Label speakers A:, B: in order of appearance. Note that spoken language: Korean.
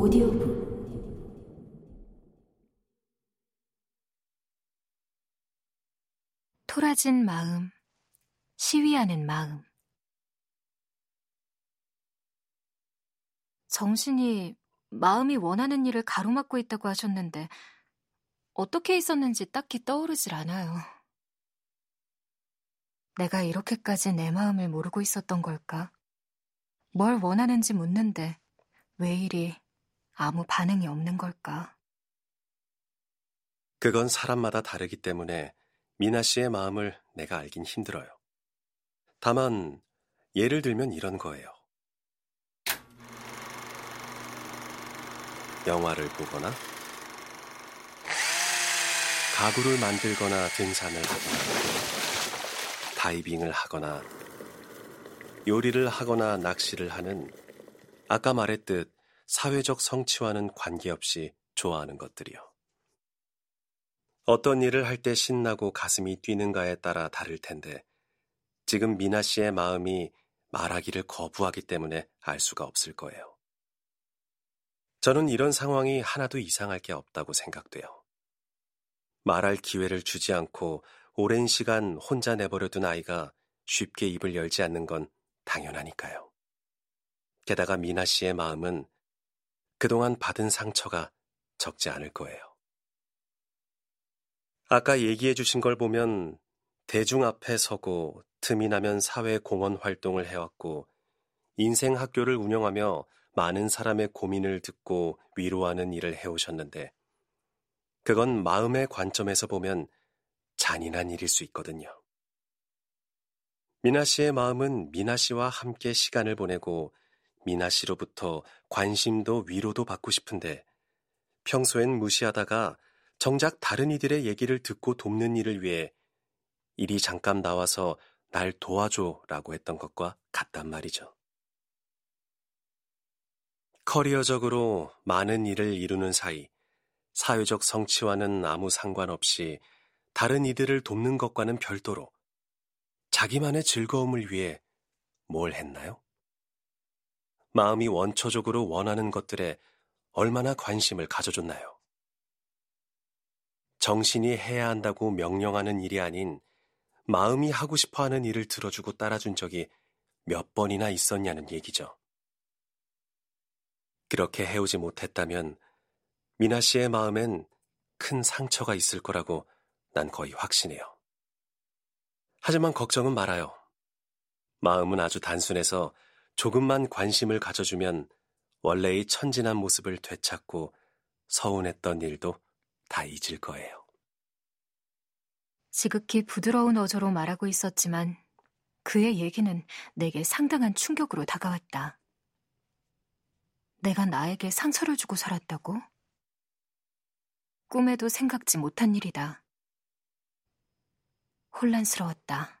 A: 오디오북 토라진 마음, 시위하는 마음. 정신이 마음이 원하는 일을 가로막고 있다고 하셨는데 어떻게 있었는지 딱히 떠오르질 않아요. 내가 이렇게까지 내 마음을 모르고 있었던 걸까? 뭘 원하는지 묻는데 왜 이리 아무 반응이 없는 걸까?
B: 그건 사람마다 다르기 때문에 미나 씨의 마음을 내가 알긴 힘들어요. 다만 예를 들면 이런 거예요. 영화를 보거나 가구를 만들거나 등산을 하거나 다이빙을 하거나 요리를 하거나 낚시를 하는 아까 말했듯 사회적 성취와는 관계없이 좋아하는 것들이요. 어떤 일을 할 때 신나고 가슴이 뛰는가에 따라 다를 텐데 지금 미나 씨의 마음이 말하기를 거부하기 때문에 알 수가 없을 거예요. 저는 이런 상황이 하나도 이상할 게 없다고 생각돼요. 말할 기회를 주지 않고 오랜 시간 혼자 내버려둔 아이가 쉽게 입을 열지 않는 건 당연하니까요. 게다가 미나 씨의 마음은 그동안 받은 상처가 적지 않을 거예요. 아까 얘기해 주신 걸 보면 대중 앞에 서고 틈이 나면 사회 공헌 활동을 해왔고 인생 학교를 운영하며 많은 사람의 고민을 듣고 위로하는 일을 해오셨는데 그건 마음의 관점에서 보면 잔인한 일일 수 있거든요. 미나 씨의 마음은 미나 씨와 함께 시간을 보내고 미나 씨로부터 관심도 위로도 받고 싶은데 평소엔 무시하다가 정작 다른 이들의 얘기를 듣고 돕는 일을 위해 이리 잠깐 나와서 날 도와줘 라고 했던 것과 같단 말이죠. 커리어적으로 많은 일을 이루는 사이 사회적 성취와는 아무 상관없이 다른 이들을 돕는 것과는 별도로 자기만의 즐거움을 위해 뭘 했나요? 마음이 원초적으로 원하는 것들에 얼마나 관심을 가져줬나요? 정신이 해야 한다고 명령하는 일이 아닌 마음이 하고 싶어 하는 일을 들어주고 따라준 적이 몇 번이나 있었냐는 얘기죠. 그렇게 해오지 못했다면 미나 씨의 마음엔 큰 상처가 있을 거라고 난 거의 확신해요. 하지만 걱정은 말아요. 마음은 아주 단순해서 조금만 관심을 가져주면 원래의 천진한 모습을 되찾고 서운했던 일도 다 잊을 거예요.
A: 지극히 부드러운 어조로 말하고 있었지만 그의 얘기는 내게 상당한 충격으로 다가왔다. 내가 나에게 상처를 주고 살았다고? 꿈에도 생각지 못한 일이다. 혼란스러웠다.